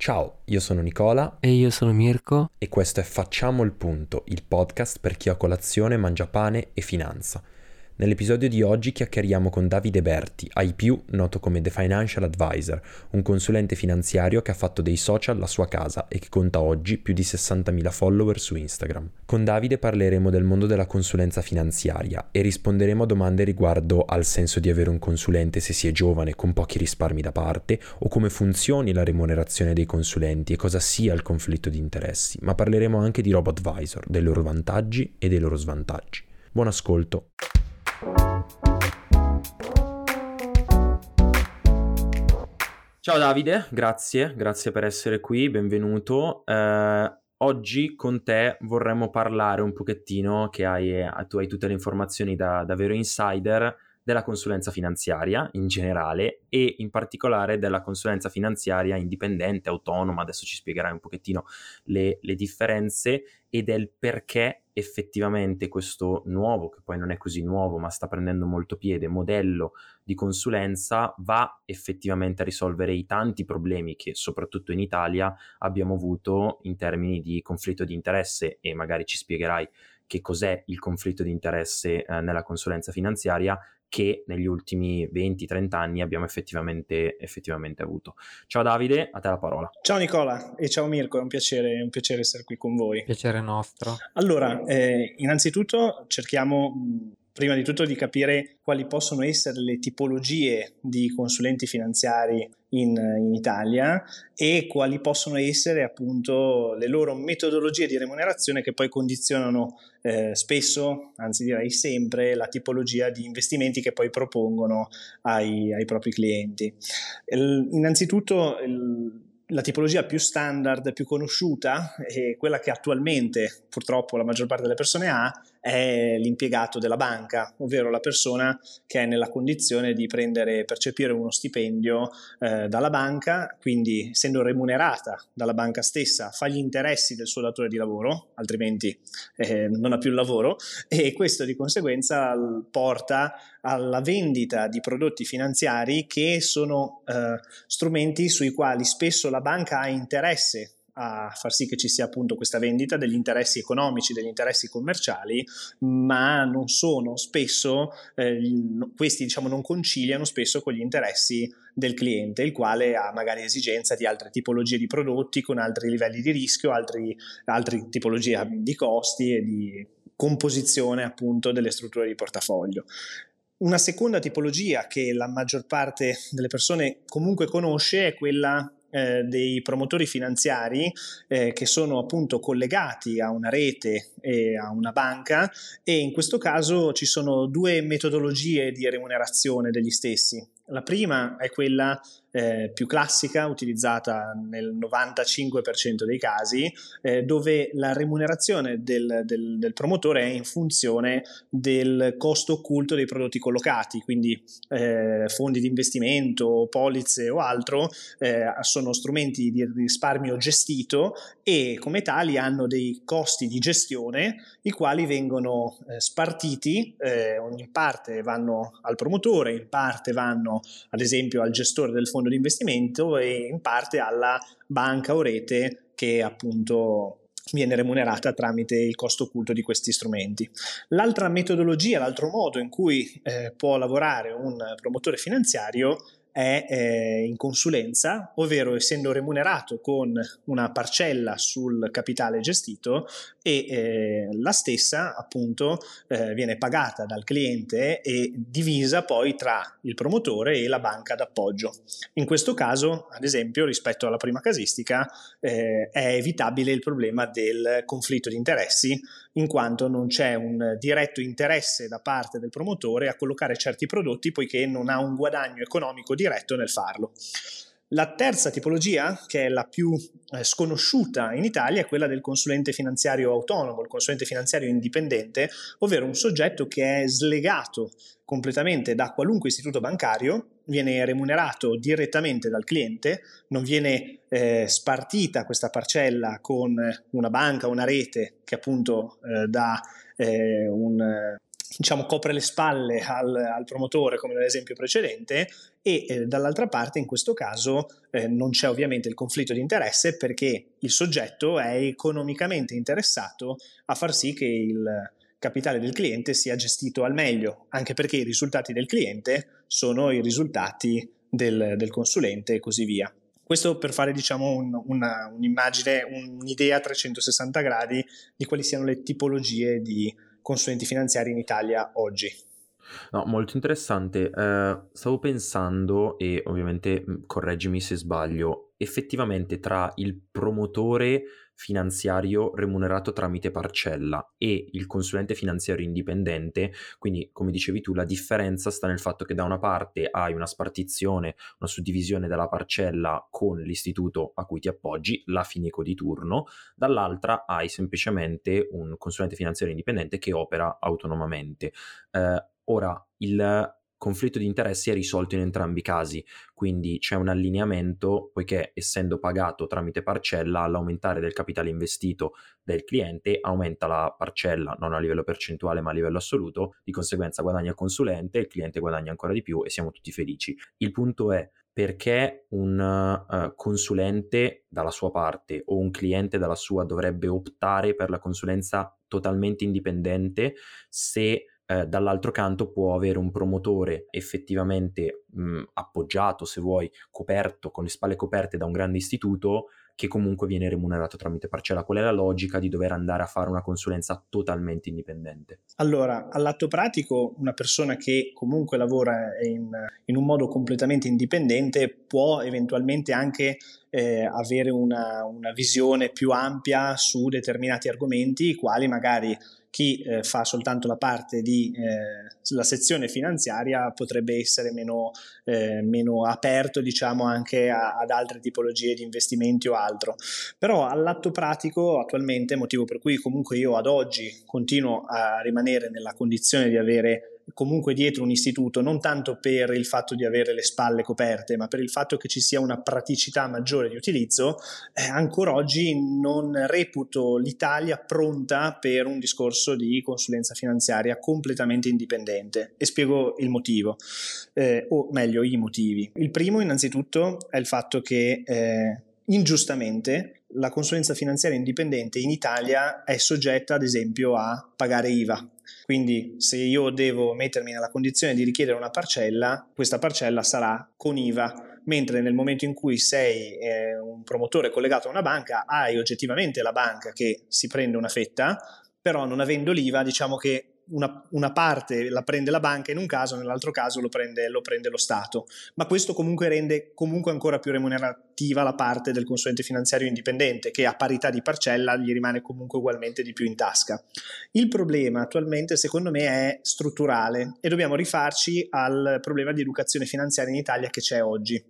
Ciao, io sono Nicola E io sono Mirko. e questo è Facciamo il punto, il podcast per chi a colazione mangia pane e finanza. Nell'episodio di oggi chiacchieriamo con Davide Berti, ai più noto come The Financial Advisor, un consulente finanziario che ha fatto dei social la sua casa e che conta oggi più di 60.000 follower su Instagram. Con Davide parleremo del mondo della consulenza finanziaria e risponderemo a domande riguardo al senso di avere un consulente se si è giovane con pochi risparmi da parte o come funzioni la remunerazione dei consulenti e cosa sia il conflitto di interessi, ma parleremo anche di Robo Advisor, dei loro vantaggi e dei loro svantaggi. Buon ascolto! Ciao Davide, grazie, grazie per essere qui, benvenuto. Eh, oggi con te vorremmo parlare un pochettino, che hai, eh, tu hai tutte le informazioni da, da vero insider, della consulenza finanziaria in generale e in particolare della consulenza finanziaria indipendente, autonoma, adesso ci spiegherai un pochettino le, le differenze e del perché effettivamente questo nuovo, che poi non è così nuovo ma sta prendendo molto piede, modello di consulenza va effettivamente a risolvere i tanti problemi che soprattutto in Italia abbiamo avuto in termini di conflitto di interesse e magari ci spiegherai che cos'è il conflitto di interesse eh, nella consulenza finanziaria che negli ultimi 20-30 anni abbiamo effettivamente, effettivamente, avuto. Ciao Davide, a te la parola. Ciao Nicola e ciao Mirko, è un piacere, un piacere essere qui con voi. Piacere nostro. Allora, eh, innanzitutto cerchiamo prima di tutto di capire quali possono essere le tipologie di consulenti finanziari in, in, Italia e quali possono essere appunto le loro metodologie di remunerazione che poi condizionano eh, spesso, anzi direi sempre, la tipologia di investimenti che poi propongono ai, ai propri clienti. Il, innanzitutto il, la tipologia più standard, più conosciuta e quella che attualmente purtroppo la maggior parte delle persone ha è l'impiegato della banca, ovvero la persona che è nella condizione di prendere, percepire uno stipendio eh, dalla banca, quindi essendo remunerata dalla banca stessa, fa gli interessi del suo datore di lavoro, altrimenti eh, non ha più il lavoro, e questo di conseguenza porta alla vendita di prodotti finanziari che sono eh, strumenti sui quali spesso la banca ha interesse a far sì che ci sia appunto questa vendita degli interessi economici, degli interessi commerciali, ma non sono spesso, eh, questi diciamo non conciliano spesso con gli interessi del cliente, il quale ha magari esigenza di altre tipologie di prodotti con altri livelli di rischio, altri, altre tipologie di costi e di composizione appunto delle strutture di portafoglio. Una seconda tipologia che la maggior parte delle persone comunque conosce è quella eh, dei promotori finanziari eh, che sono appunto collegati a una rete e a una banca e in questo caso ci sono due metodologie di remunerazione degli stessi. La prima è quella eh, più classica, utilizzata nel 95% dei casi, eh, dove la remunerazione del, del, del, promotore è in funzione del costo occulto dei prodotti collocati, quindi eh, fondi di investimento, polizze o altro, eh, sono strumenti di risparmio gestito e come tali hanno dei costi di gestione i quali vengono eh, spartiti, eh, in parte vanno al promotore, in parte vanno ad esempio al gestore del fondo fondo di investimento e in parte alla banca o rete che appunto viene remunerata tramite il costo occulto di questi strumenti. L'altra metodologia, l'altro modo in cui eh, può lavorare un promotore finanziario è eh, in consulenza, ovvero essendo remunerato con una parcella sul capitale gestito e eh, la stessa appunto eh, viene pagata dal cliente e divisa poi tra il promotore e la banca d'appoggio. In questo caso, ad esempio, rispetto alla prima casistica, eh, è evitabile il problema del conflitto di interessi in quanto non c'è un diretto interesse da parte del promotore a collocare certi prodotti poiché non ha un guadagno economico diretto nel farlo. La terza tipologia, che è la più eh, sconosciuta in Italia, è quella del consulente finanziario autonomo, il consulente finanziario indipendente, ovvero un soggetto che è slegato completamente da qualunque istituto bancario, viene remunerato direttamente dal cliente, non viene eh, spartita questa parcella con una banca, una rete che appunto eh, dà eh, un diciamo, copre le spalle al, al, promotore, come nell'esempio precedente, e eh, dall'altra parte in questo caso eh, non c'è ovviamente il conflitto di interesse perché il soggetto è economicamente interessato a far sì che il capitale del cliente sia gestito al meglio, anche perché i risultati del cliente sono i risultati del, del consulente e così via. Questo per fare diciamo, un, una, un'immagine, un'idea a 360 gradi di quali siano le tipologie di consulenti finanziari in Italia oggi. No, molto interessante. Eh, stavo pensando, e ovviamente correggimi se sbaglio, effettivamente tra il promotore finanziario remunerato tramite parcella e il consulente finanziario indipendente, quindi come dicevi tu la differenza sta nel fatto che da una parte hai una spartizione, una suddivisione della parcella con l'istituto a cui ti appoggi, la Fineco di turno, dall'altra hai semplicemente un consulente finanziario indipendente che opera autonomamente. Eh, ora, il conflitto di interessi è risolto in entrambi i casi, quindi c'è un allineamento poiché essendo pagato tramite parcella all'aumentare del capitale investito del cliente aumenta la parcella non a livello percentuale ma a livello assoluto, di conseguenza guadagna il consulente, il cliente guadagna ancora di più e siamo tutti felici. Il punto è perché un uh, consulente dalla sua parte o un cliente dalla sua dovrebbe optare per la consulenza totalmente indipendente se eh, dall'altro canto può avere un promotore effettivamente mh, appoggiato, se vuoi, coperto, con le spalle coperte da un grande istituto che comunque viene remunerato tramite parcella. Qual è la logica di dover andare a fare una consulenza totalmente indipendente? Allora, all'atto pratico, una persona che comunque lavora in, in un modo completamente indipendente può eventualmente anche eh, avere una, una visione più ampia su determinati argomenti, i quali magari chi eh, fa soltanto la parte di eh, la sezione finanziaria potrebbe essere meno, eh, meno aperto diciamo anche a, ad altre tipologie di investimenti o altro. Però all'atto pratico attualmente motivo per cui comunque io ad oggi continuo a rimanere nella condizione di avere comunque dietro un istituto, non tanto per il fatto di avere le spalle coperte, ma per il fatto che ci sia una praticità maggiore di utilizzo, eh, ancora oggi non reputo l'Italia pronta per un discorso di consulenza finanziaria completamente indipendente e spiego il motivo, eh, o meglio i motivi. Il primo innanzitutto è il fatto che eh, ingiustamente la consulenza finanziaria indipendente in Italia è soggetta ad esempio a pagare IVA quindi se io devo mettermi nella condizione di richiedere una parcella, questa parcella sarà con IVA, mentre nel momento in cui sei eh, un promotore collegato a una banca, hai oggettivamente la banca che si prende una fetta, però non avendo l'IVA diciamo che una, una, parte la prende la banca in un caso, nell'altro caso lo prende, lo prende, lo Stato. Ma questo comunque rende comunque ancora più remunerativa la parte del consulente finanziario indipendente, che a parità di parcella gli rimane comunque ugualmente di più in tasca. Il problema attualmente, secondo me, è strutturale e dobbiamo rifarci al problema di educazione finanziaria in Italia che c'è oggi.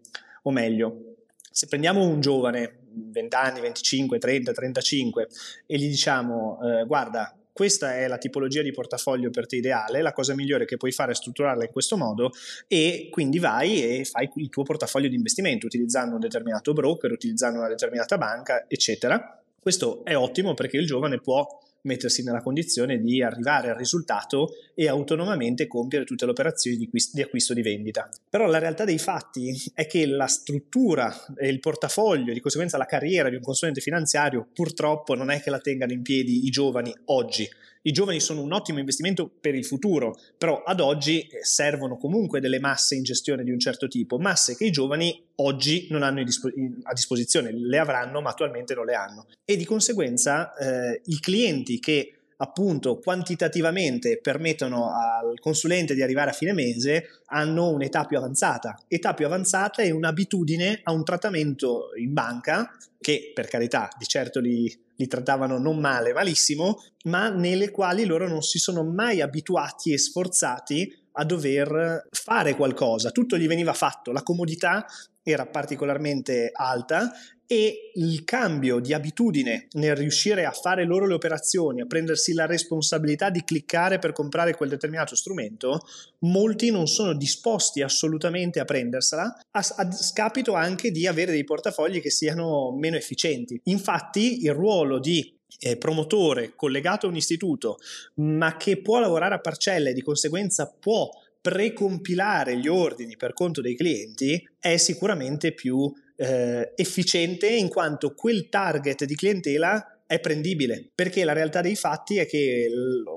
O meglio, se prendiamo un giovane, 20 anni, 25, 30, 35, e gli diciamo, eh, guarda, questa è la tipologia di portafoglio per te ideale, la cosa migliore che puoi fare è strutturarla in questo modo e quindi vai e fai il tuo portafoglio di investimento utilizzando un determinato broker, utilizzando una determinata banca, eccetera. Questo è ottimo perché il giovane può mettersi nella condizione di arrivare al risultato e autonomamente compiere tutte le operazioni di, di acquisto di vendita. Però la realtà dei fatti è che la struttura e il portafoglio, di conseguenza la carriera di un consulente finanziario, purtroppo non è che la tengano in piedi i giovani oggi. I giovani sono un ottimo investimento per il futuro, però ad oggi eh, servono comunque delle masse in gestione di un certo tipo, masse che i giovani oggi non hanno a disposizione, le avranno ma attualmente non le hanno. E di conseguenza eh, i clienti che appunto quantitativamente permettono al consulente di arrivare a fine mese hanno un'età più avanzata. Età più avanzata è un'abitudine a un trattamento in banca che per carità di certo li, li trattavano non male, malissimo, ma nelle quali loro non si sono mai abituati e sforzati a dover fare qualcosa, tutto gli veniva fatto, la comodità era particolarmente alta e il cambio di abitudine nel riuscire a fare loro le operazioni, a prendersi la responsabilità di cliccare per comprare quel determinato strumento, molti non sono disposti assolutamente a prendersela, a, a scapito anche di avere dei portafogli che siano meno efficienti. Infatti il ruolo di eh, promotore collegato a un istituto, ma che può lavorare a parcelle e di conseguenza può precompilare gli ordini per conto dei clienti è sicuramente più eh, efficiente in quanto quel target di clientela è prendibile, perché la realtà dei fatti è che,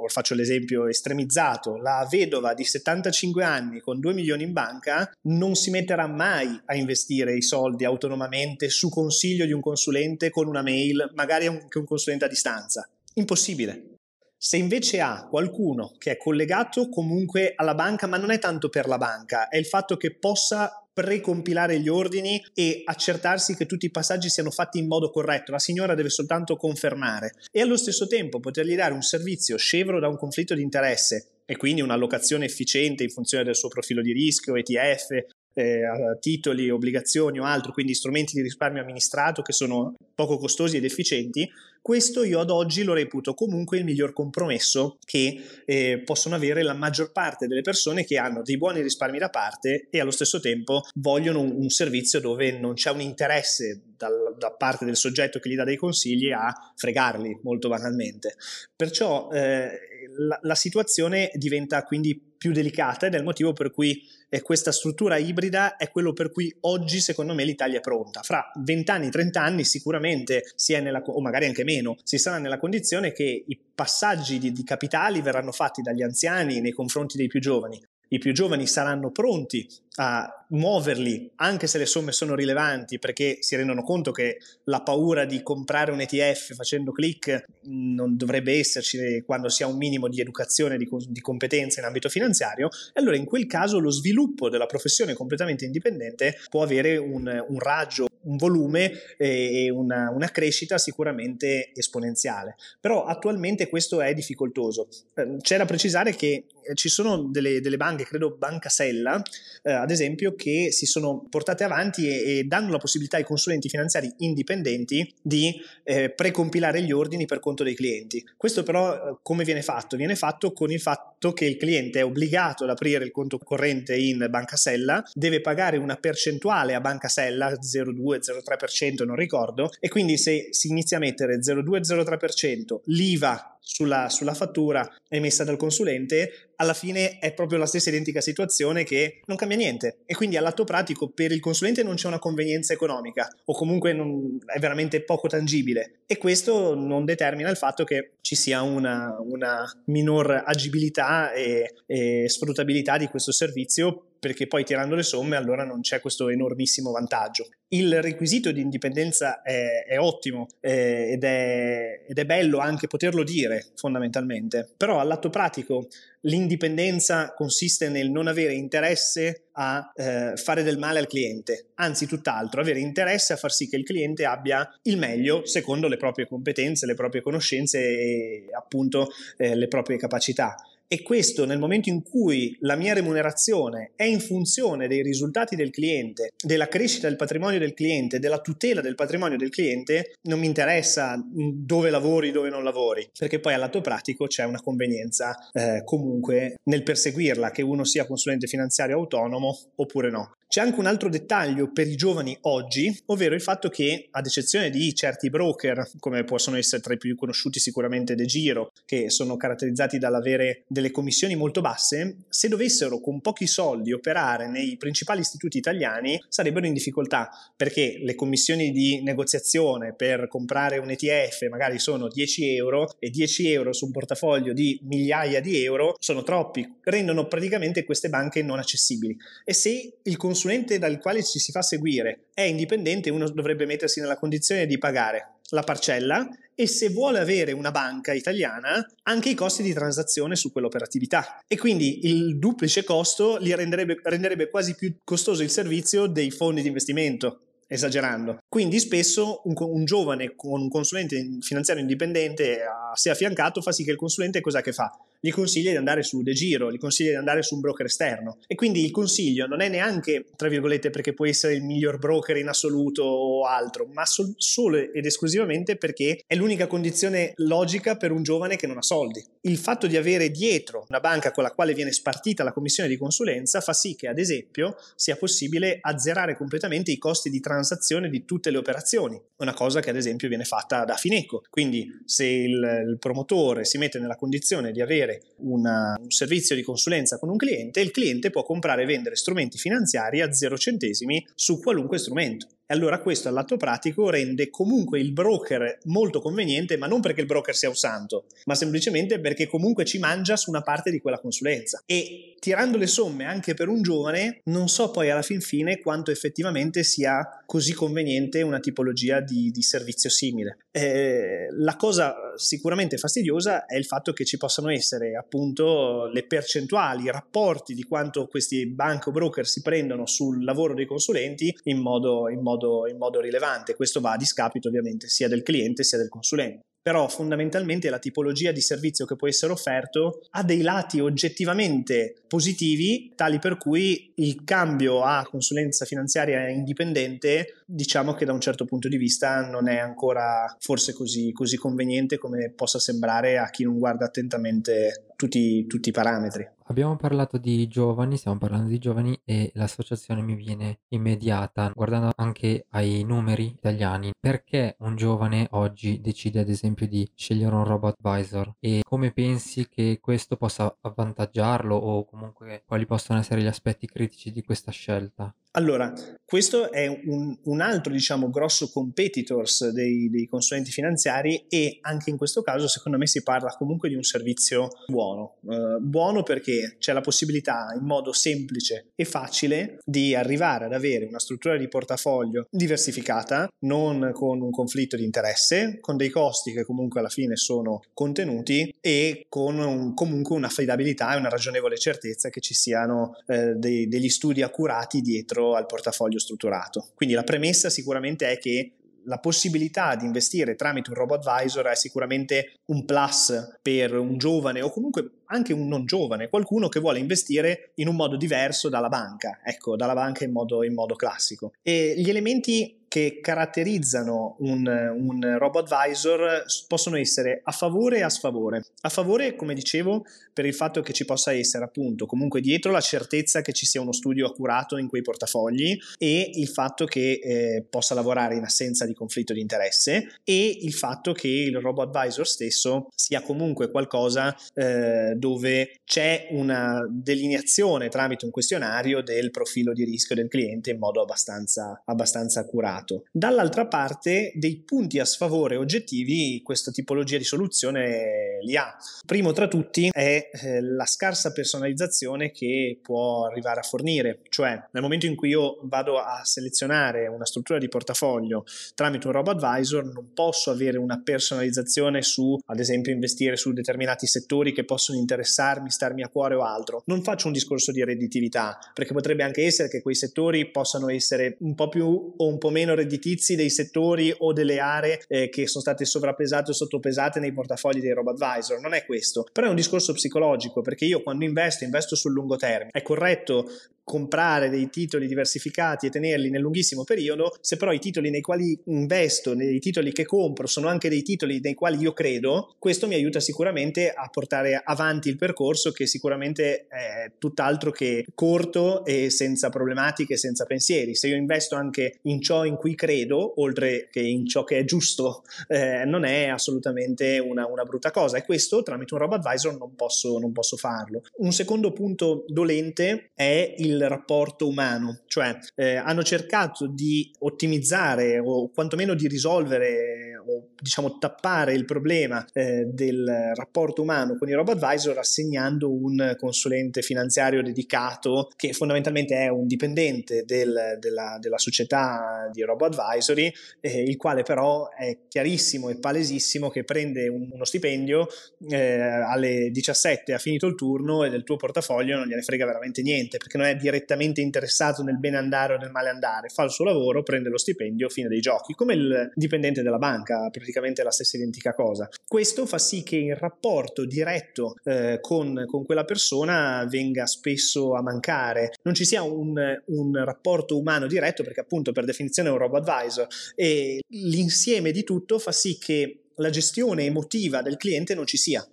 faccio l'esempio estremizzato, la vedova di 75 anni con 2 milioni in banca non si metterà mai a investire i soldi autonomamente su consiglio di un consulente con una mail, magari anche un consulente a distanza. Impossibile. Se invece ha qualcuno che è collegato comunque alla banca, ma non è tanto per la banca, è il fatto che possa precompilare gli ordini e accertarsi che tutti i passaggi siano fatti in modo corretto. La signora deve soltanto confermare e allo stesso tempo potergli dare un servizio scevro da un conflitto di interesse e quindi un'allocazione efficiente in funzione del suo profilo di rischio, ETF, eh, titoli, obbligazioni o altro, quindi strumenti di risparmio amministrato che sono poco costosi ed efficienti, questo io ad oggi lo reputo comunque il miglior compromesso che eh, possono avere la maggior parte delle persone che hanno dei buoni risparmi da parte e allo stesso tempo vogliono un, un servizio dove non c'è un interesse dal, da parte del soggetto che gli dà dei consigli a fregarli molto banalmente. Perciò eh, la, la situazione diventa quindi più delicata ed è il motivo per cui eh, questa struttura ibrida è quello per cui oggi secondo me l'Italia è pronta. Fra 20 anni, 30 anni sicuramente si è nella, o magari anche meno, si sarà nella condizione che i passaggi di, di capitali verranno fatti dagli anziani nei confronti dei più giovani i più giovani saranno pronti a muoverli, anche se le somme sono rilevanti, perché si rendono conto che la paura di comprare un ETF facendo click non dovrebbe esserci quando si ha un minimo di educazione, di, di competenza in ambito finanziario, e allora in quel caso lo sviluppo della professione completamente indipendente può avere un, un raggio, un volume e una, una, crescita sicuramente esponenziale. Però attualmente questo è difficoltoso. Eh, c'è da precisare che eh, ci sono delle, delle banche, credo Banca Sella, eh, ad esempio, che si sono portate avanti e, e, danno la possibilità ai consulenti finanziari indipendenti di eh, precompilare gli ordini per conto dei clienti. Questo però eh, come viene fatto? Viene fatto con il fatto che il cliente è obbligato ad aprire il conto corrente in Banca Sella, deve pagare una percentuale a Banca Sella, 0,2-0,3%, non ricordo, e quindi se si inizia a mettere 0,2-0,3% l'IVA sulla, sulla, fattura emessa dal consulente, alla fine è proprio la stessa identica situazione che non cambia niente. E quindi all'atto pratico per il consulente non c'è una convenienza economica o comunque non, è veramente poco tangibile. E questo non determina il fatto che ci sia una, una minor agibilità e, e sfruttabilità di questo servizio perché poi tirando le somme allora non c'è questo enormissimo vantaggio. Il requisito di indipendenza è, è ottimo eh, ed, è, ed è bello anche poterlo dire fondamentalmente, però all'atto pratico l'indipendenza consiste nel non avere interesse a eh, fare del male al cliente, anzi tutt'altro, avere interesse a far sì che il cliente abbia il meglio secondo le proprie competenze, le proprie conoscenze e appunto eh, le proprie capacità. E questo nel momento in cui la mia remunerazione è in funzione dei risultati del cliente, della crescita del patrimonio del cliente, della tutela del patrimonio del cliente, non mi interessa dove lavori, dove non lavori, perché poi all'atto pratico c'è una convenienza eh, comunque nel perseguirla, che uno sia consulente finanziario autonomo oppure no. C'è anche un altro dettaglio per i giovani oggi, ovvero il fatto che, ad eccezione di certi broker, come possono essere tra i più conosciuti sicuramente De Giro, che sono caratterizzati dall'avere delle commissioni molto basse, se dovessero con pochi soldi operare nei principali istituti italiani sarebbero in difficoltà, perché le commissioni di negoziazione per comprare un ETF magari sono 10 euro e 10 euro su un portafoglio di migliaia di euro sono troppi, rendono praticamente queste banche non accessibili. E se il consumatore consulente dal quale ci si fa seguire. È indipendente, uno dovrebbe mettersi nella condizione di pagare la parcella e se vuole avere una banca italiana anche i costi di transazione su quell'operatività. E quindi il duplice costo gli renderebbe, renderebbe quasi più costoso il servizio dei fondi di investimento esagerando. Quindi spesso un, un, giovane con un consulente finanziario indipendente a sé affiancato fa sì che il consulente cosa che fa? gli consiglia di andare su De Giro, gli consiglia di andare su un broker esterno. E quindi il consiglio non è neanche, tra virgolette, perché può essere il miglior broker in assoluto o altro, ma sol- solo ed esclusivamente perché è l'unica condizione logica per un giovane che non ha soldi. Il fatto di avere dietro una banca con la quale viene spartita la commissione di consulenza fa sì che, ad esempio, sia possibile azzerare completamente i costi di transazione di tutte le operazioni, una cosa che, ad esempio, viene fatta da Fineco. Quindi, se il, il promotore si mette nella condizione di avere una, un servizio di consulenza con un cliente, il cliente può comprare e vendere strumenti finanziari a zero centesimi su qualunque strumento. Allora questo al lato pratico rende comunque il broker molto conveniente, ma non perché il broker sia un santo, ma semplicemente perché comunque ci mangia su una parte di quella consulenza. E tirando le somme anche per un giovane, non so poi alla fin fine quanto effettivamente sia così conveniente una tipologia di, di servizio simile. Eh, la cosa sicuramente fastidiosa è il fatto che ci possano essere appunto le percentuali, i rapporti di quanto questi banco broker si prendono sul lavoro dei consulenti in modo, in modo in modo rilevante. Questo va a discapito ovviamente sia del cliente sia del consulente però fondamentalmente la tipologia di servizio che può essere offerto ha dei lati oggettivamente positivi, tali per cui il cambio a consulenza finanziaria indipendente, diciamo che da un certo punto di vista non è ancora forse così, così conveniente come possa sembrare a chi non guarda attentamente tutti, tutti i parametri. Abbiamo parlato di giovani, stiamo parlando di giovani e l'associazione mi viene immediata, guardando anche ai numeri italiani, perché un giovane oggi decide ad esempio di scegliere un robot advisor e come pensi che questo possa avvantaggiarlo o comunque quali possono essere gli aspetti critici di questa scelta? Allora, questo è un, un altro, diciamo, grosso competitors dei, dei, consulenti finanziari e anche in questo caso, secondo me, si parla comunque di un servizio buono. Uh, buono perché c'è la possibilità in modo semplice e facile di arrivare ad avere una struttura di portafoglio diversificata, non con un conflitto di interesse, con dei costi che comunque alla fine sono contenuti e con un, comunque un'affidabilità e una ragionevole certezza che ci siano eh, dei, degli studi accurati dietro al portafoglio strutturato. Quindi la premessa sicuramente è che la possibilità di investire tramite un robo advisor è sicuramente un plus per un giovane o comunque anche un non giovane, qualcuno che vuole investire in un modo diverso dalla banca, ecco, dalla banca in modo, in modo classico. E gli elementi che caratterizzano un, un robo advisor possono essere a favore e a sfavore. A favore, come dicevo, per il fatto che ci possa essere appunto comunque dietro la certezza che ci sia uno studio accurato in quei portafogli e il fatto che eh, possa lavorare in assenza di conflitto di interesse e il fatto che il robo advisor stesso sia comunque qualcosa eh, dove c'è una delineazione tramite un questionario del profilo di rischio del cliente in modo abbastanza, abbastanza accurato mercato. Dall'altra parte, dei punti a sfavore oggettivi questa tipologia di soluzione li ha. Primo tra tutti è eh, la scarsa personalizzazione che può arrivare a fornire, cioè nel momento in cui io vado a selezionare una struttura di portafoglio tramite un robo advisor non posso avere una personalizzazione su ad esempio investire su determinati settori che possono interessarmi, starmi a cuore o altro. Non faccio un discorso di redditività, perché potrebbe anche essere che quei settori possano essere un po' più o un po' meno redditizi dei settori o delle aree eh, che sono state sovrappesate o sottopesate nei portafogli dei robo advisor. Non è questo, però è un discorso psicologico perché io quando investo, investo sul lungo termine. È corretto comprare dei titoli diversificati e tenerli nel lunghissimo periodo, se però i titoli nei quali investo, nei titoli che compro sono anche dei titoli nei quali io credo, questo mi aiuta sicuramente a portare avanti il percorso che sicuramente è tutt'altro che corto e senza problematiche, senza pensieri. Se io investo anche in ciò in cui credo, oltre che in ciò che è giusto, eh, non è assolutamente una, una, brutta cosa e questo tramite un robo advisor non posso, non posso farlo. Un secondo punto dolente è il il rapporto umano, cioè eh, hanno cercato di ottimizzare o quantomeno di risolvere o diciamo tappare il problema eh, del rapporto umano con i robo advisor assegnando un consulente finanziario dedicato che fondamentalmente è un dipendente del, della, della, società di robo advisory eh, il quale però è chiarissimo e palesissimo che prende un, uno stipendio eh, alle 17 ha finito il turno e del tuo portafoglio non gliene frega veramente niente perché non è direttamente interessato nel bene andare o nel male andare fa il suo lavoro, prende lo stipendio, fine dei giochi come il dipendente della banca pratica praticamente la stessa identica cosa. Questo fa sì che il rapporto diretto eh, con, con, quella persona venga spesso a mancare, non ci sia un, un rapporto umano diretto perché appunto per definizione è un robo advisor. E l'insieme di tutto fa sì che la gestione emotiva del cliente non ci sia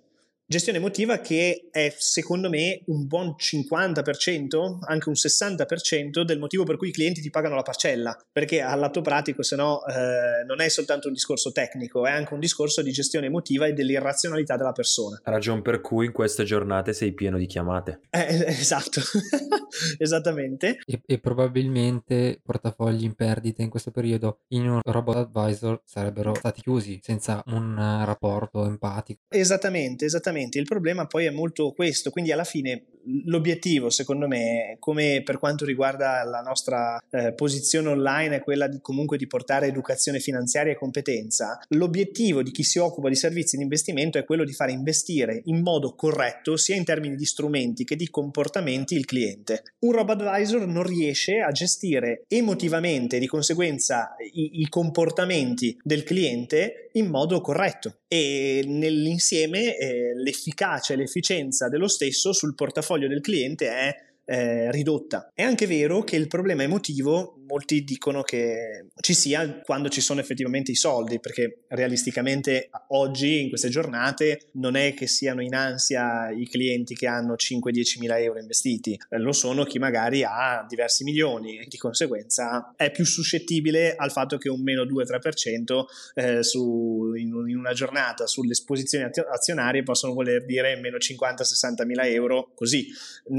Gestione emotiva che è secondo me un buon 50%, anche un 60% del motivo per cui i clienti ti pagano la parcella, perché al lato pratico se no eh, non è soltanto un discorso tecnico, è anche un discorso di gestione emotiva e dell'irrazionalità della persona. Ragion per cui in queste giornate sei pieno di chiamate. Eh, esatto, esattamente. E, e, probabilmente portafogli in perdita in questo periodo in un robot advisor sarebbero stati chiusi senza un rapporto empatico. Esattamente, esattamente esattamente, il problema poi è molto questo, quindi alla fine l'obiettivo secondo me, come per quanto riguarda la nostra eh, posizione online, è quella di, comunque di portare educazione finanziaria e competenza. L'obiettivo di chi si occupa di servizi di investimento è quello di fare investire in modo corretto, sia in termini di strumenti che di comportamenti, il cliente. Un robo advisor non riesce a gestire emotivamente, di conseguenza, i, i comportamenti del cliente in modo corretto e nell'insieme eh, l'efficacia e l'efficienza dello stesso sul portafoglio del cliente è eh, ridotta. È anche vero che il problema emotivo molti dicono che ci sia quando ci sono effettivamente i soldi, perché realisticamente oggi, in queste giornate, non è che siano in ansia i clienti che hanno 5-10 mila euro investiti, eh, lo sono chi magari ha diversi milioni e di conseguenza è più suscettibile al fatto che un meno 2-3% eh, su, in, in, una giornata sulle esposizioni azionarie possono voler dire meno 50-60 mila euro così.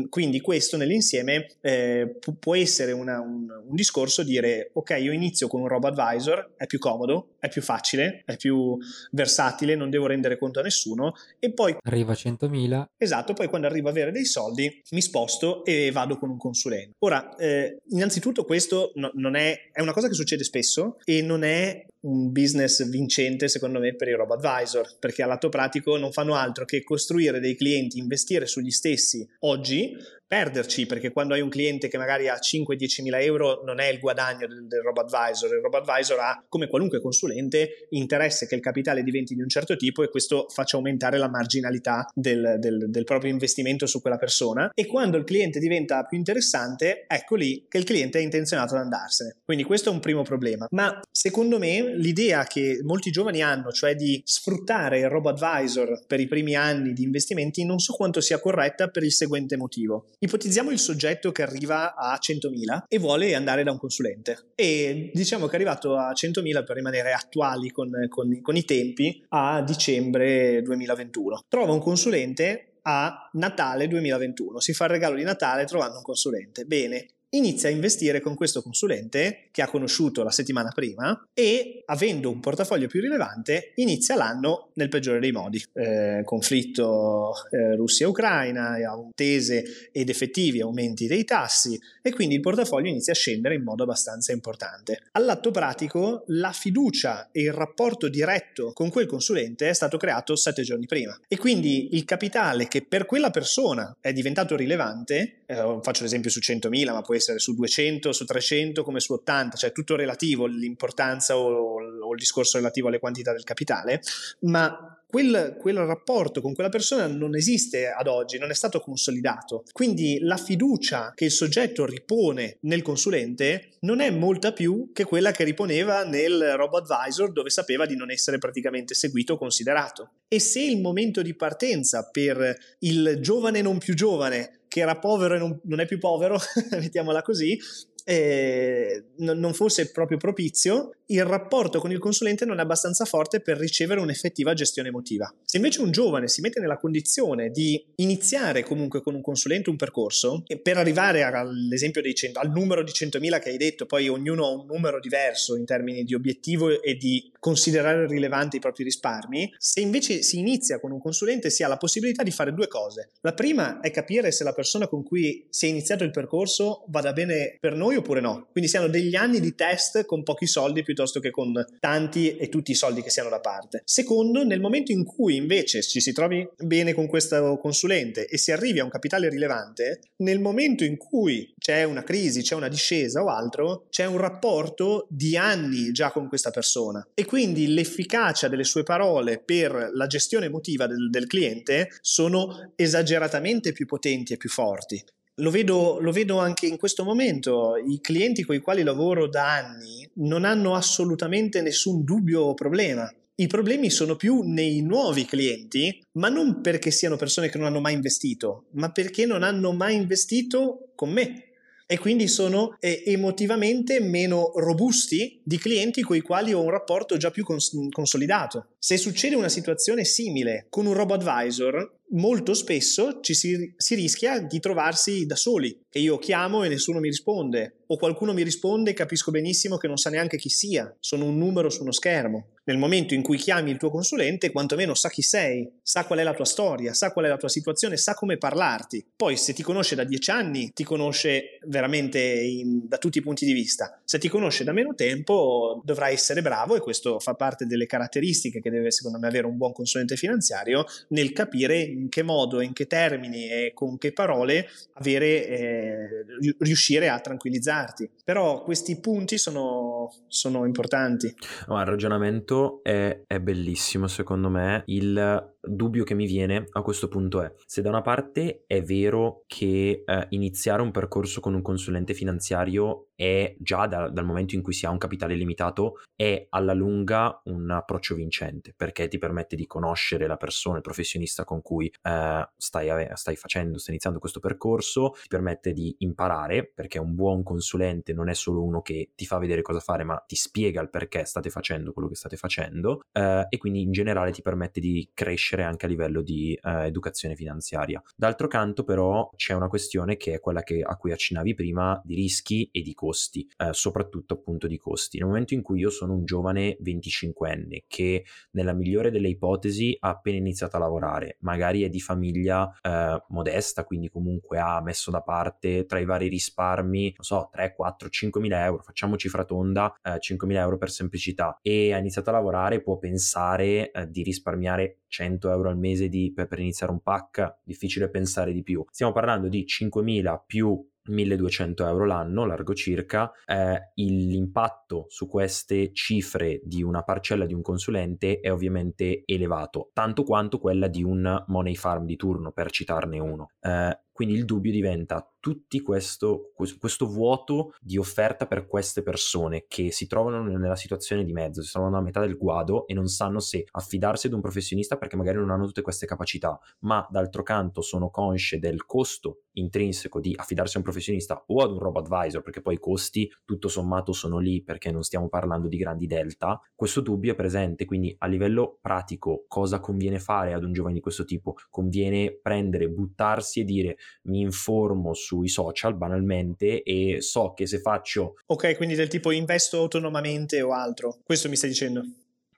Quindi questo nell'insieme eh, può essere una, un, un discorso discorso dire ok io inizio con un robo advisor, è più comodo, è più facile, è più versatile, non devo rendere conto a nessuno e poi... Arriva a 100.000. Esatto, poi quando arrivo a avere dei soldi mi sposto e vado con un consulente. Ora, eh, innanzitutto questo no, non è, è una cosa che succede spesso e non è un business vincente secondo me per i robo advisor perché all'atto pratico non fanno altro che costruire dei clienti, investire sugli stessi oggi perderci perché quando hai un cliente che magari ha 5-10 mila euro non è il guadagno del, del robo advisor, il robo advisor ha come qualunque consulente interesse che il capitale diventi di un certo tipo e questo faccia aumentare la marginalità del, del, del proprio investimento su quella persona e quando il cliente diventa più interessante ecco lì che il cliente è intenzionato ad andarsene. Quindi questo è un primo problema. Ma secondo me l'idea che molti giovani hanno, cioè di sfruttare il robo advisor per i primi anni di investimenti, non so quanto sia corretta per il seguente motivo. Ipotizziamo il soggetto che arriva a 100.000 e vuole andare da un consulente e diciamo che è arrivato a 100.000 per rimanere attuali con, con, con i tempi a dicembre 2021. Trova un consulente a Natale 2021. Si fa il regalo di Natale trovando un consulente. Bene, inizia a investire con questo consulente che ha conosciuto la settimana prima e avendo un portafoglio più rilevante inizia l'anno nel peggiore dei modi. Eh, conflitto eh, Russia-Ucraina, tese ed effettivi aumenti dei tassi e quindi il portafoglio inizia a scendere in modo abbastanza importante. All'atto pratico la fiducia e il rapporto diretto con quel consulente è stato creato sette giorni prima e quindi il capitale che per quella persona è diventato rilevante, eh, faccio l'esempio su 100.000 ma può su 200, su 300 come su 80, cioè tutto relativo l'importanza o, o il discorso relativo alle quantità del capitale, ma quel, quel, rapporto con quella persona non esiste ad oggi, non è stato consolidato. Quindi la fiducia che il soggetto ripone nel consulente non è molta più che quella che riponeva nel robo advisor dove sapeva di non essere praticamente seguito o considerato. E se il momento di partenza per il giovane non più giovane che era povero e non, non è più povero, mettiamola così, eh, non fosse proprio propizio, il rapporto con il consulente non è abbastanza forte per ricevere un'effettiva gestione emotiva. Se invece un giovane si mette nella condizione di iniziare comunque con un consulente un percorso, per arrivare all'esempio dei 100, al numero di 100.000 che hai detto, poi ognuno ha un numero diverso in termini di obiettivo e di considerare rilevanti i propri risparmi, se invece si inizia con un consulente si ha la possibilità di fare due cose. La prima è capire se la persona con cui si è iniziato il percorso vada bene per noi oppure no. Quindi si hanno degli anni di test con pochi soldi piuttosto che con tanti e tutti i soldi che si hanno da parte. Secondo, nel momento in cui invece ci si trovi bene con questo consulente e si arrivi a un capitale rilevante, nel momento in cui c'è una crisi, c'è una discesa o altro, c'è un rapporto di anni già con questa persona e quindi l'efficacia delle sue parole per la gestione emotiva del, del cliente sono esageratamente più potenti e più forti. Lo vedo, lo vedo, anche in questo momento, i clienti con i quali lavoro da anni non hanno assolutamente nessun dubbio o problema. I problemi sono più nei nuovi clienti, ma non perché siano persone che non hanno mai investito, ma perché non hanno mai investito con me. E quindi sono eh, emotivamente meno robusti di clienti con i quali ho un rapporto già più cons- consolidato. Se succede una situazione simile con un robo advisor, molto spesso ci si, si, rischia di trovarsi da soli e io chiamo e nessuno mi risponde o qualcuno mi risponde e capisco benissimo che non sa neanche chi sia, sono un numero su uno schermo. Nel momento in cui chiami il tuo consulente, quantomeno sa chi sei, sa qual è la tua storia, sa qual è la tua situazione, sa come parlarti. Poi se ti conosce da dieci anni, ti conosce veramente in, da tutti i punti di vista. Se ti conosce da meno tempo, dovrai essere bravo e questo fa parte delle caratteristiche che deve secondo me avere un buon consulente finanziario nel capire in che modo, in che termini e con che parole avere, eh, riuscire a tranquillizzarti. Però questi punti sono, sono importanti. No, il ragionamento è, è bellissimo secondo me. Il dubbio che mi viene a questo punto è se da una parte è vero che eh, iniziare un percorso con un consulente finanziario è già da, dal momento in cui si ha un capitale limitato è alla lunga un approccio vincente perché ti permette di conoscere la persona, il professionista con cui eh, stai, stai facendo, stai iniziando questo percorso, ti permette di imparare perché un buon consulente non è solo uno che ti fa vedere cosa fare ma ti spiega il perché state facendo quello che state facendo eh, e quindi in generale ti permette di crescere anche a livello di eh, educazione finanziaria. D'altro canto però c'è una questione che è quella che, a cui accennavi prima di rischi e di costi costi, eh, soprattutto appunto di costi. Nel momento in cui io sono un giovane 25enne che nella migliore delle ipotesi ha appena iniziato a lavorare, magari è di famiglia eh, modesta, quindi comunque ha messo da parte tra i vari risparmi, non so, 3, 4, 5 mila euro, facciamo cifra tonda, eh, 5 mila euro per semplicità, e ha iniziato a lavorare, può pensare eh, di risparmiare 100 euro al mese di, per, per iniziare un pack, difficile pensare di più. Stiamo parlando di 5.000 più 1200 euro l'anno, largo circa, eh, l'impatto su queste cifre di una parcella di un consulente è ovviamente elevato, tanto quanto quella di un money farm di turno, per citarne uno. Eh, quindi il dubbio diventa tutti questo, questo vuoto di offerta per queste persone che si trovano nella situazione di mezzo, si trovano a metà del guado e non sanno se affidarsi ad un professionista perché magari non hanno tutte queste capacità, ma d'altro canto sono consce del costo intrinseco di affidarsi a un professionista o ad un robot advisor, perché poi i costi tutto sommato sono lì perché non stiamo parlando di grandi delta, questo dubbio è presente, quindi a livello pratico cosa conviene fare ad un giovane di questo tipo? Conviene prendere, buttarsi e dire mi informo sui social banalmente e so che se faccio... Ok, quindi del tipo investo autonomamente o altro, questo mi stai dicendo?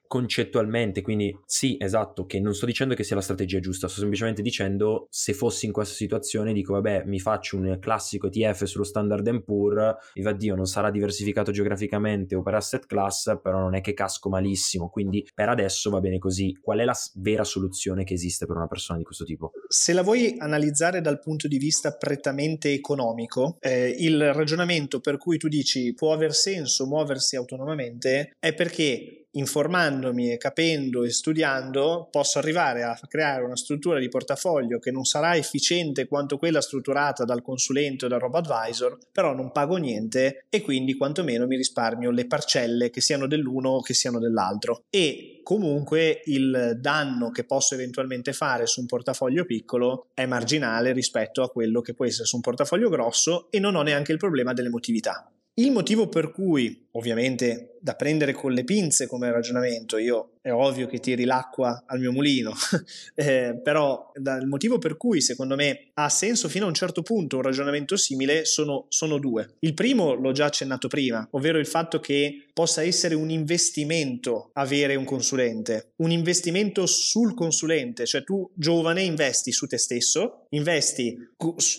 Concettualmente, quindi sì, esatto, che non sto dicendo che sia la strategia giusta, sto semplicemente dicendo se fossi in questa situazione dico vabbè mi faccio un classico ETF sullo Standard Poor, viva Dio non sarà diversificato geograficamente o per asset class, però non è che casco malissimo, quindi per adesso va bene così. Qual è la vera soluzione che esiste per una persona di questo tipo? Se la vuoi analizzare dal punto di vista prettamente economico, eh, il ragionamento per cui tu dici può aver senso muoversi autonomamente è perché informandomi e capendo e studiando posso arrivare a creare una struttura di portafoglio che non sarà efficiente quanto quella strutturata dal consulente o dal robot advisor, però non pago niente e quindi quantomeno mi risparmio le parcelle che siano dell'uno o che siano dell'altro. E comunque il danno che posso eventualmente fare su un portafoglio piccolo è marginale rispetto a quello che può essere su un portafoglio grosso e non ho neanche il problema dell'emotività. Il motivo per cui, ovviamente da prendere con le pinze come ragionamento, io è ovvio che tiri l'acqua al mio mulino, eh, però il motivo per cui secondo me ha senso fino a un certo punto un ragionamento simile sono, sono due. Il primo l'ho già accennato prima, ovvero il fatto che possa essere un investimento avere un consulente, un investimento sul consulente, cioè tu giovane investi su te stesso, investi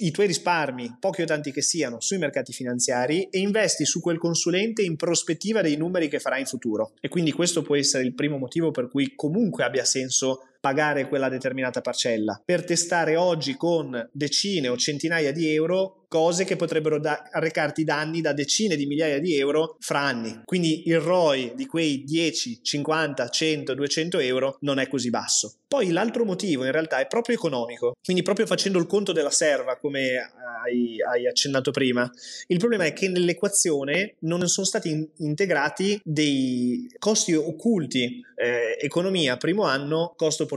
i tuoi risparmi, pochi o tanti che siano, sui mercati finanziari e investi su quel consulente in prospettiva dei numeri che farà in futuro. E quindi questo può essere il primo motivo per cui comunque abbia senso pagare quella determinata parcella. Per testare oggi con decine o centinaia di euro cose che potrebbero da- arrecarti danni da decine di migliaia di euro fra anni. Quindi il ROI di quei 10, 50, 100, 200 euro non è così basso. Poi l'altro motivo in realtà è proprio economico, quindi proprio facendo il conto della serva, come hai, hai accennato prima, il problema è che nell'equazione non sono stati in- integrati dei costi occulti, eh, economia primo anno, costo opportunità.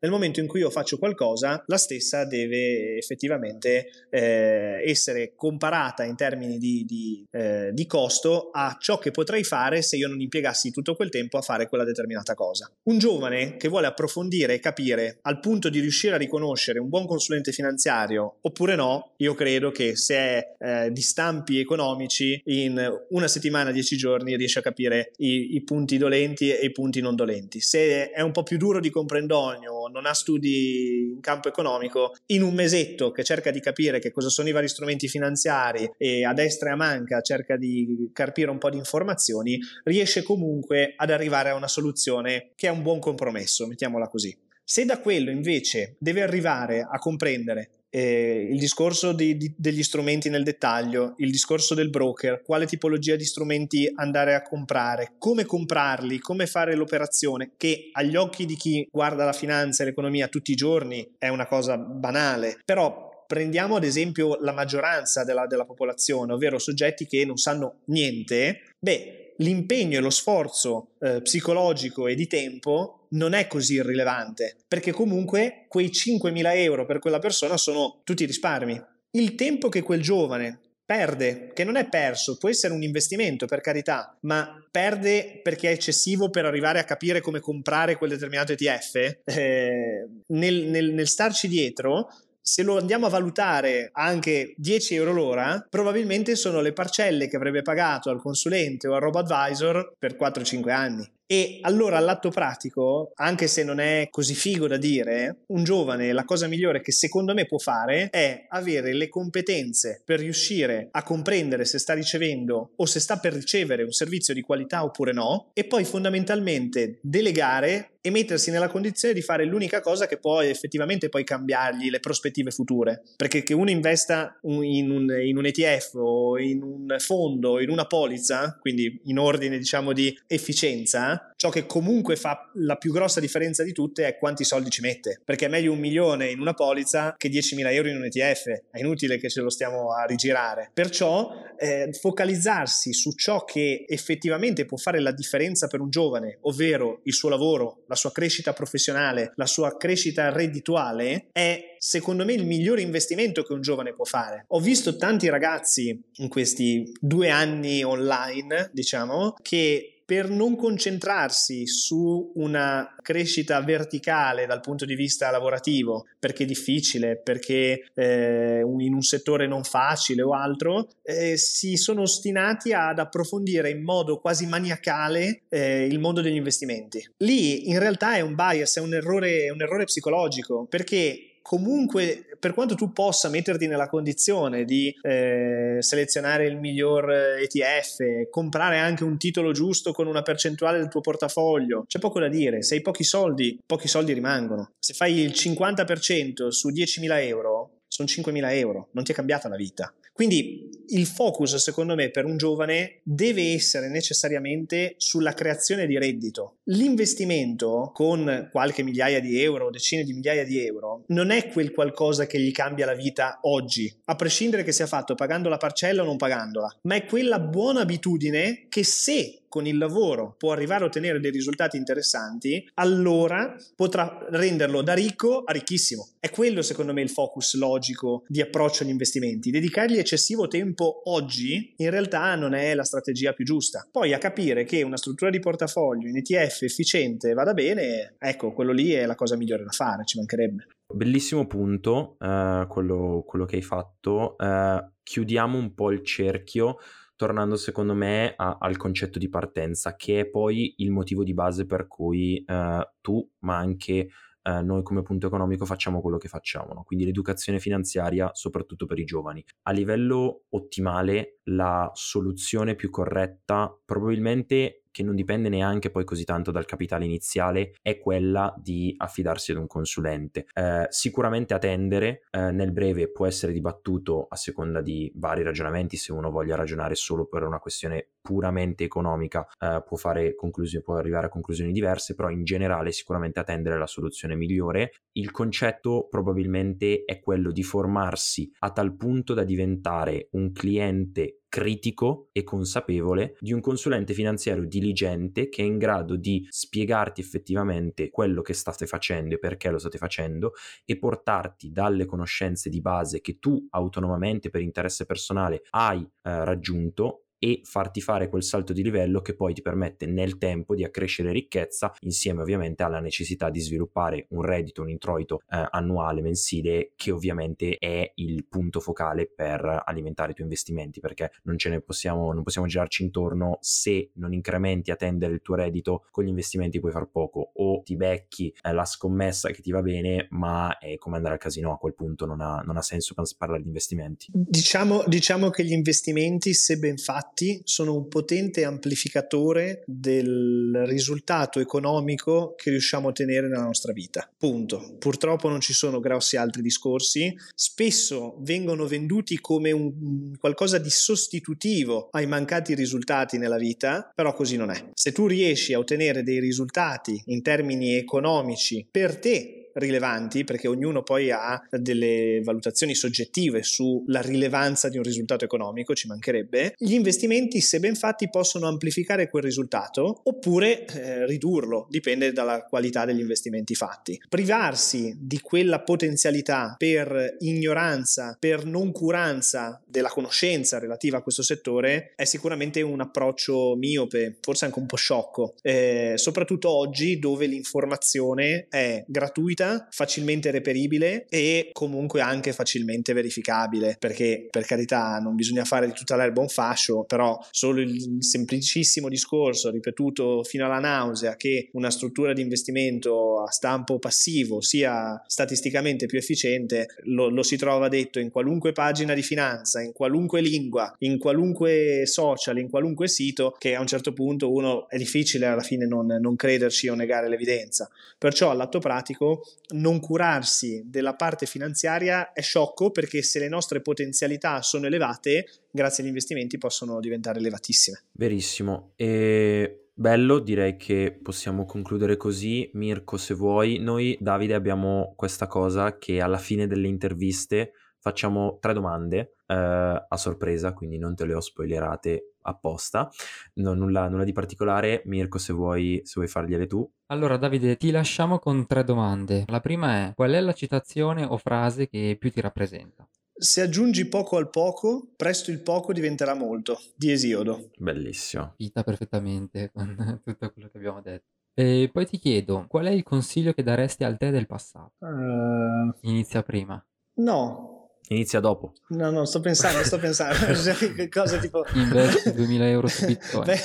Nel momento in cui io faccio qualcosa, la stessa deve effettivamente eh, essere comparata in termini di, di, eh, di costo a ciò che potrei fare se io non impiegassi tutto quel tempo a fare quella determinata cosa. Un giovane che vuole approfondire e capire al punto di riuscire a riconoscere un buon consulente finanziario oppure no, io credo che se è eh, di stampi economici in una settimana, dieci giorni riesce a capire i, i, punti dolenti e i punti non dolenti. Se è un po' più duro di comprendonio, non ha studi in campo economico, in un mesetto che cerca di capire che cosa sono i vari strumenti finanziari e a destra e a manca cerca di carpire un po' di informazioni, riesce comunque ad arrivare a una soluzione che è un buon compromesso, mettiamola così. Se da quello invece deve arrivare a comprendere eh, il discorso di, di, degli strumenti nel dettaglio, il discorso del broker, quale tipologia di strumenti andare a comprare, come comprarli, come fare l'operazione, che agli occhi di chi guarda la finanza e l'economia tutti i giorni è una cosa banale, però prendiamo ad esempio la maggioranza della, della popolazione, ovvero soggetti che non sanno niente, beh, l'impegno e lo sforzo eh, psicologico e di tempo non è così irrilevante, perché comunque quei 5.000 euro per quella persona sono tutti risparmi. Il tempo che quel giovane perde, che non è perso, può essere un investimento per carità, ma perde perché è eccessivo per arrivare a capire come comprare quel determinato ETF, eh, nel, nel, nel starci dietro se lo andiamo a valutare anche 10 euro l'ora, probabilmente sono le parcelle che avrebbe pagato al consulente o al robo advisor per 4-5 anni. E allora all'atto pratico, anche se non è così figo da dire, un giovane la cosa migliore che secondo me può fare è avere le competenze per riuscire a comprendere se sta ricevendo o se sta per ricevere un servizio di qualità oppure no e poi fondamentalmente delegare e mettersi nella condizione di fare l'unica cosa che può effettivamente poi cambiargli le prospettive future. Perché che uno investa in un, in un ETF o in un fondo, in una polizza, quindi in ordine diciamo di efficienza, ciò che comunque fa la più grossa differenza di tutte è quanti soldi ci mette. Perché è meglio un milione in una polizza che 10.000 euro in un ETF. È inutile che ce lo stiamo a rigirare. Perciò eh, focalizzarsi su ciò che effettivamente può fare la differenza per un giovane, ovvero il suo lavoro, la sua crescita professionale, la sua crescita reddituale, è secondo me il migliore investimento che un giovane può fare. Ho visto tanti ragazzi in questi due anni online, diciamo, che per non concentrarsi su una crescita verticale dal punto di vista lavorativo, perché è difficile, perché eh, in un settore non facile o altro, eh, si sono ostinati ad approfondire in modo quasi maniacale eh, il mondo degli investimenti. Lì in realtà è un bias, è un errore, un errore psicologico, perché comunque per quanto tu possa metterti nella condizione di eh, selezionare il miglior ETF, comprare anche un titolo giusto con una percentuale del tuo portafoglio, c'è poco da dire, se hai pochi soldi, pochi soldi rimangono. Se fai il 50% su 10.000 euro, sono 5.000 euro, non ti è cambiata la vita. Quindi il focus, secondo me, per un giovane deve essere necessariamente sulla creazione di reddito. L'investimento con qualche migliaia di euro, decine di migliaia di euro, non è quel qualcosa che gli cambia la vita oggi, a prescindere che sia fatto pagando la parcella o non pagandola, ma è quella buona abitudine che se con il lavoro può arrivare a ottenere dei risultati interessanti, allora potrà renderlo da ricco a ricchissimo. È quello secondo me il focus logico di approccio agli investimenti. Dedicargli eccessivo tempo oggi in realtà non è la strategia più giusta. Poi a capire che una struttura di portafoglio in ETF efficiente vada bene, ecco, quello lì è la cosa migliore da fare, ci mancherebbe. Bellissimo punto, uh, quello, quello, che hai fatto. Uh, chiudiamo un po' il cerchio tornando secondo me a, al concetto di partenza, che è poi il motivo di base per cui eh, tu, ma anche eh, noi come punto economico facciamo quello che facciamo, no? quindi l'educazione finanziaria soprattutto per i giovani. A livello ottimale la soluzione più corretta probabilmente che non dipende neanche poi così tanto dal capitale iniziale, è quella di affidarsi ad un consulente. Eh, sicuramente attendere eh, nel breve può essere dibattuto a seconda di vari ragionamenti, se uno voglia ragionare solo per una questione puramente economica eh, può, fare conclusioni, può arrivare a conclusioni diverse, però in generale sicuramente attendere è la soluzione migliore. Il concetto probabilmente è quello di formarsi a tal punto da diventare un cliente critico e consapevole di un consulente finanziario diligente che è in grado di spiegarti effettivamente quello che state facendo e perché lo state facendo e portarti dalle conoscenze di base che tu autonomamente per interesse personale hai eh, raggiunto e farti fare quel salto di livello che poi ti permette nel tempo di accrescere ricchezza insieme ovviamente alla necessità di sviluppare un reddito, un introito eh, annuale, mensile che ovviamente è il punto focale per alimentare i tuoi investimenti perché non ce ne possiamo, non possiamo girarci intorno se non incrementi a tendere il tuo reddito con gli investimenti puoi far poco o ti becchi eh, la scommessa che ti va bene ma è come andare al casino a quel punto non ha, non ha senso parlare di investimenti. Diciamo, diciamo che gli investimenti se ben fatti fatti sono un potente amplificatore del risultato economico che riusciamo a ottenere nella nostra vita. Punto. Purtroppo non ci sono grossi altri discorsi, spesso vengono venduti come un qualcosa di sostitutivo ai mancati risultati nella vita, però così non è. Se tu riesci a ottenere dei risultati in termini economici per te rilevanti, perché ognuno poi ha delle valutazioni soggettive sulla rilevanza di un risultato economico, ci mancherebbe, gli investimenti, se ben fatti, possono amplificare quel risultato oppure eh, ridurlo, dipende dalla qualità degli investimenti fatti. Privarsi di quella potenzialità per ignoranza, per noncuranza della conoscenza relativa a questo settore è sicuramente un approccio miope, forse anche un po' sciocco, eh, soprattutto oggi dove l'informazione è gratuita gratuita, facilmente reperibile e comunque anche facilmente verificabile, perché per carità non bisogna fare di tutta l'erba un fascio, però solo il semplicissimo discorso ripetuto fino alla nausea che una struttura di investimento a stampo passivo sia statisticamente più efficiente, lo, lo si trova detto in qualunque pagina di finanza, in qualunque lingua, in qualunque social, in qualunque sito, che a un certo punto uno è difficile alla fine non, non crederci o negare l'evidenza. Perciò all'atto pratico non curarsi della parte finanziaria è sciocco perché se le nostre potenzialità sono elevate, grazie agli investimenti possono diventare elevatissime. Verissimo. E bello, direi che possiamo concludere così. Mirko, se vuoi, noi Davide abbiamo questa cosa che alla fine delle interviste facciamo tre domande eh, a sorpresa, quindi non te le ho spoilerate apposta, no, nulla, nulla, di particolare. Mirko, se vuoi, se vuoi fargliele tu. Allora, Davide, ti lasciamo con tre domande. La prima è: qual è la citazione o frase che più ti rappresenta? Se aggiungi poco al poco, presto il poco diventerà molto. Di Esiodo. Bellissimo. Cita perfettamente con tutto quello che abbiamo detto. E poi ti chiedo, qual è il consiglio che daresti al te del passato? Uh... Inizia prima. No, Inizia dopo. No, no, sto pensando, sto pensando. Cosa tipo... Investi 2000 euro su Bitcoin. Beh,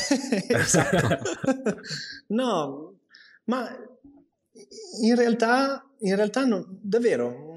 esatto. no, ma in realtà, in realtà no, davvero,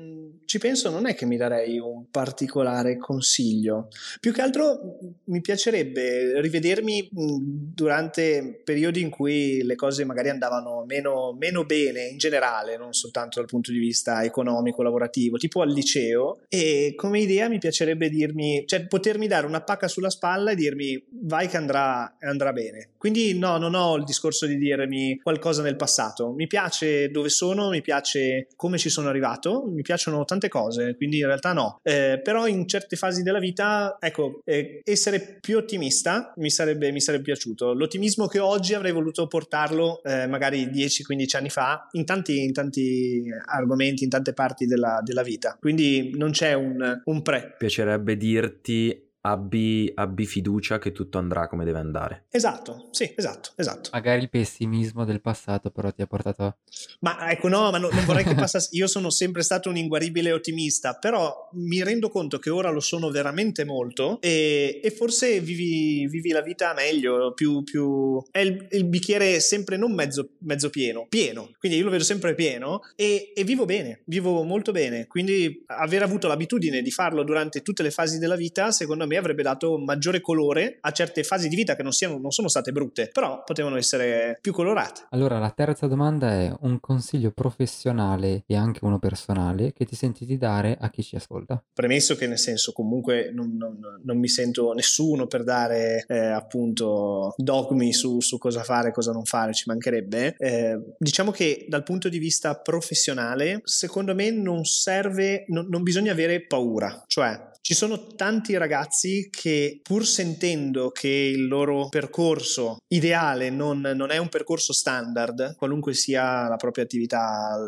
ci penso, non è che mi darei un particolare consiglio. Più che altro mi piacerebbe rivedermi durante periodi in cui le cose magari andavano meno, meno bene in generale, non soltanto dal punto di vista economico, lavorativo, tipo al liceo. E come idea mi piacerebbe dirmi, cioè potermi dare una pacca sulla spalla e dirmi vai che andrà, andrà bene. Quindi no, non ho il discorso di dirmi qualcosa nel passato. Mi piace dove sono, mi piace come ci sono arrivato, mi piacciono tante tante cose, quindi in realtà no. Eh, però in certe fasi della vita, ecco, eh, essere più ottimista mi sarebbe, mi sarebbe, piaciuto. L'ottimismo che oggi avrei voluto portarlo eh, magari 10-15 anni fa in tanti, in tanti, argomenti, in tante parti della, della vita. Quindi non c'è un, un pre. Piacerebbe dirti abbi, abbi, fiducia che tutto andrà come deve andare. Esatto, sì, esatto, esatto. Magari il pessimismo del passato però ti ha portato a... Ma ecco, no, ma no, non vorrei che passasse... Io sono sempre stato un inguaribile ottimista, però mi rendo conto che ora lo sono veramente molto e, e forse vivi, vivi, la vita meglio, più... più... È il, il bicchiere sempre non mezzo, mezzo, pieno, pieno. Quindi io lo vedo sempre pieno e, e vivo bene, vivo molto bene. Quindi aver avuto l'abitudine di farlo durante tutte le fasi della vita, secondo me avrebbe dato maggiore colore a certe fasi di vita che non, siano, non sono state brutte, però potevano essere più colorate. Allora, la terza domanda è un consiglio professionale e anche uno personale che ti senti di dare a chi ci ascolta? Premesso che nel senso comunque non, non, non mi sento nessuno per dare eh, appunto dogmi su, su, cosa fare e cosa non fare, ci mancherebbe. Eh, diciamo che dal punto di vista professionale, secondo me non serve, non, non bisogna avere paura, cioè ci sono tanti ragazzi che pur sentendo che il loro percorso ideale non, non, è un percorso standard, qualunque sia la propria attività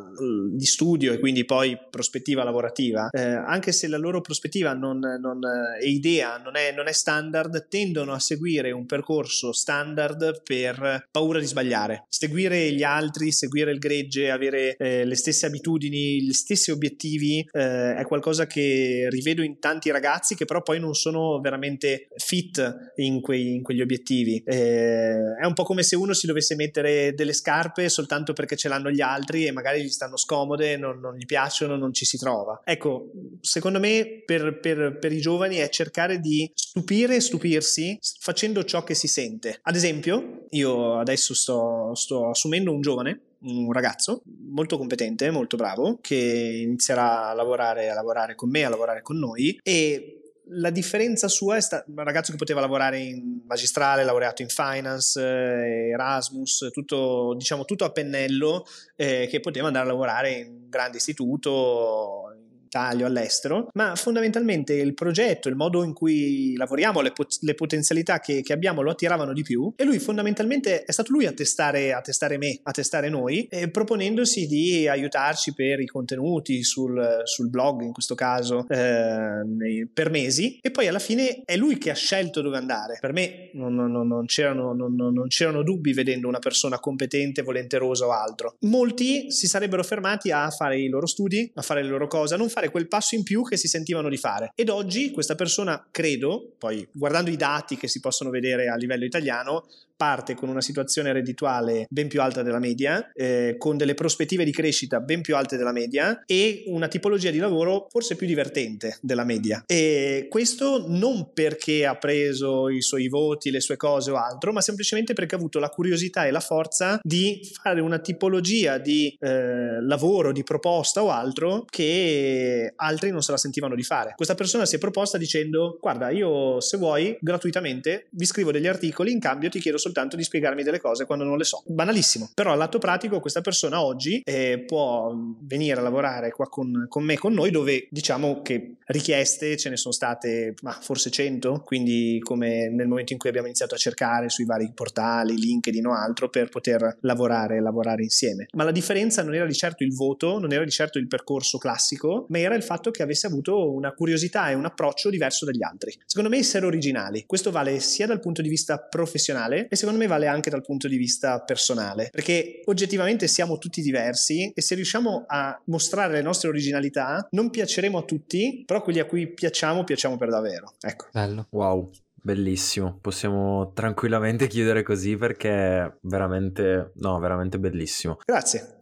di studio e quindi poi prospettiva lavorativa, eh, anche se la loro prospettiva non, non, e idea non è, non è standard, tendono a seguire un percorso standard per paura di sbagliare. Seguire gli altri, seguire il gregge, avere eh, le stesse abitudini, gli stessi obiettivi eh, è qualcosa che rivedo in tanti ragazzi che però poi non sono veramente fit in, quei, in quegli obiettivi. Eh, è un po' come se uno si dovesse mettere delle scarpe soltanto perché ce l'hanno gli altri e magari gli stanno scomode, non, non gli piacciono, non ci si trova. Ecco, secondo me per, per, per i giovani è cercare di stupire e stupirsi facendo ciò che si sente. Ad esempio, io adesso sto, sto assumendo un giovane un ragazzo molto competente, molto bravo, che inizierà a lavorare, a lavorare con me, a lavorare con noi. E la differenza sua è stato un ragazzo che poteva lavorare in magistrale, laureato in finance, eh, Erasmus, tutto, diciamo, tutto a pennello, eh, che poteva andare a lavorare in un grande istituto, Italia o all'estero, ma fondamentalmente il progetto, il modo in cui lavoriamo, le, pot- le potenzialità che, che, abbiamo lo attiravano di più e lui fondamentalmente è stato lui a testare, a testare me, a testare noi, eh, proponendosi di aiutarci per i contenuti sul, sul blog in questo caso eh, per mesi e poi alla fine è lui che ha scelto dove andare. Per me non, non, non, c'erano, non c'erano dubbi vedendo una persona competente, volenterosa o altro. Molti si sarebbero fermati a fare i loro studi, a fare le loro cose, a non fare fare quel passo in più che si sentivano di fare. Ed oggi questa persona, credo, poi guardando i dati che si possono vedere a livello italiano, parte con una situazione reddituale ben più alta della media, eh, con delle prospettive di crescita ben più alte della media e una tipologia di lavoro forse più divertente della media. E questo non perché ha preso i suoi voti, le sue cose o altro, ma semplicemente perché ha avuto la curiosità e la forza di fare una tipologia di eh, lavoro, di proposta o altro che altri non se la sentivano di fare. Questa persona si è proposta dicendo guarda io se vuoi gratuitamente vi scrivo degli articoli in cambio ti chiedo soltanto soltanto di spiegarmi delle cose quando non le so. Banalissimo. Però al pratico questa persona oggi eh, può venire a lavorare qua con, con, me, con noi, dove diciamo che richieste ce ne sono state ma forse 100, quindi come nel momento in cui abbiamo iniziato a cercare sui vari portali, LinkedIn o altro per poter lavorare, lavorare insieme. Ma la differenza non era di certo il voto, non era di certo il percorso classico, ma era il fatto che avesse avuto una curiosità e un approccio diverso dagli altri. Secondo me essere originali. Questo vale sia dal punto di vista professionale e secondo me vale anche dal punto di vista personale, perché oggettivamente siamo tutti diversi e se riusciamo a mostrare le nostre originalità non piaceremo a tutti, però quelli a cui piacciamo piacciamo per davvero. Ecco. Bello. Wow. Bellissimo, possiamo tranquillamente chiudere così perché è veramente, no, veramente bellissimo. Grazie.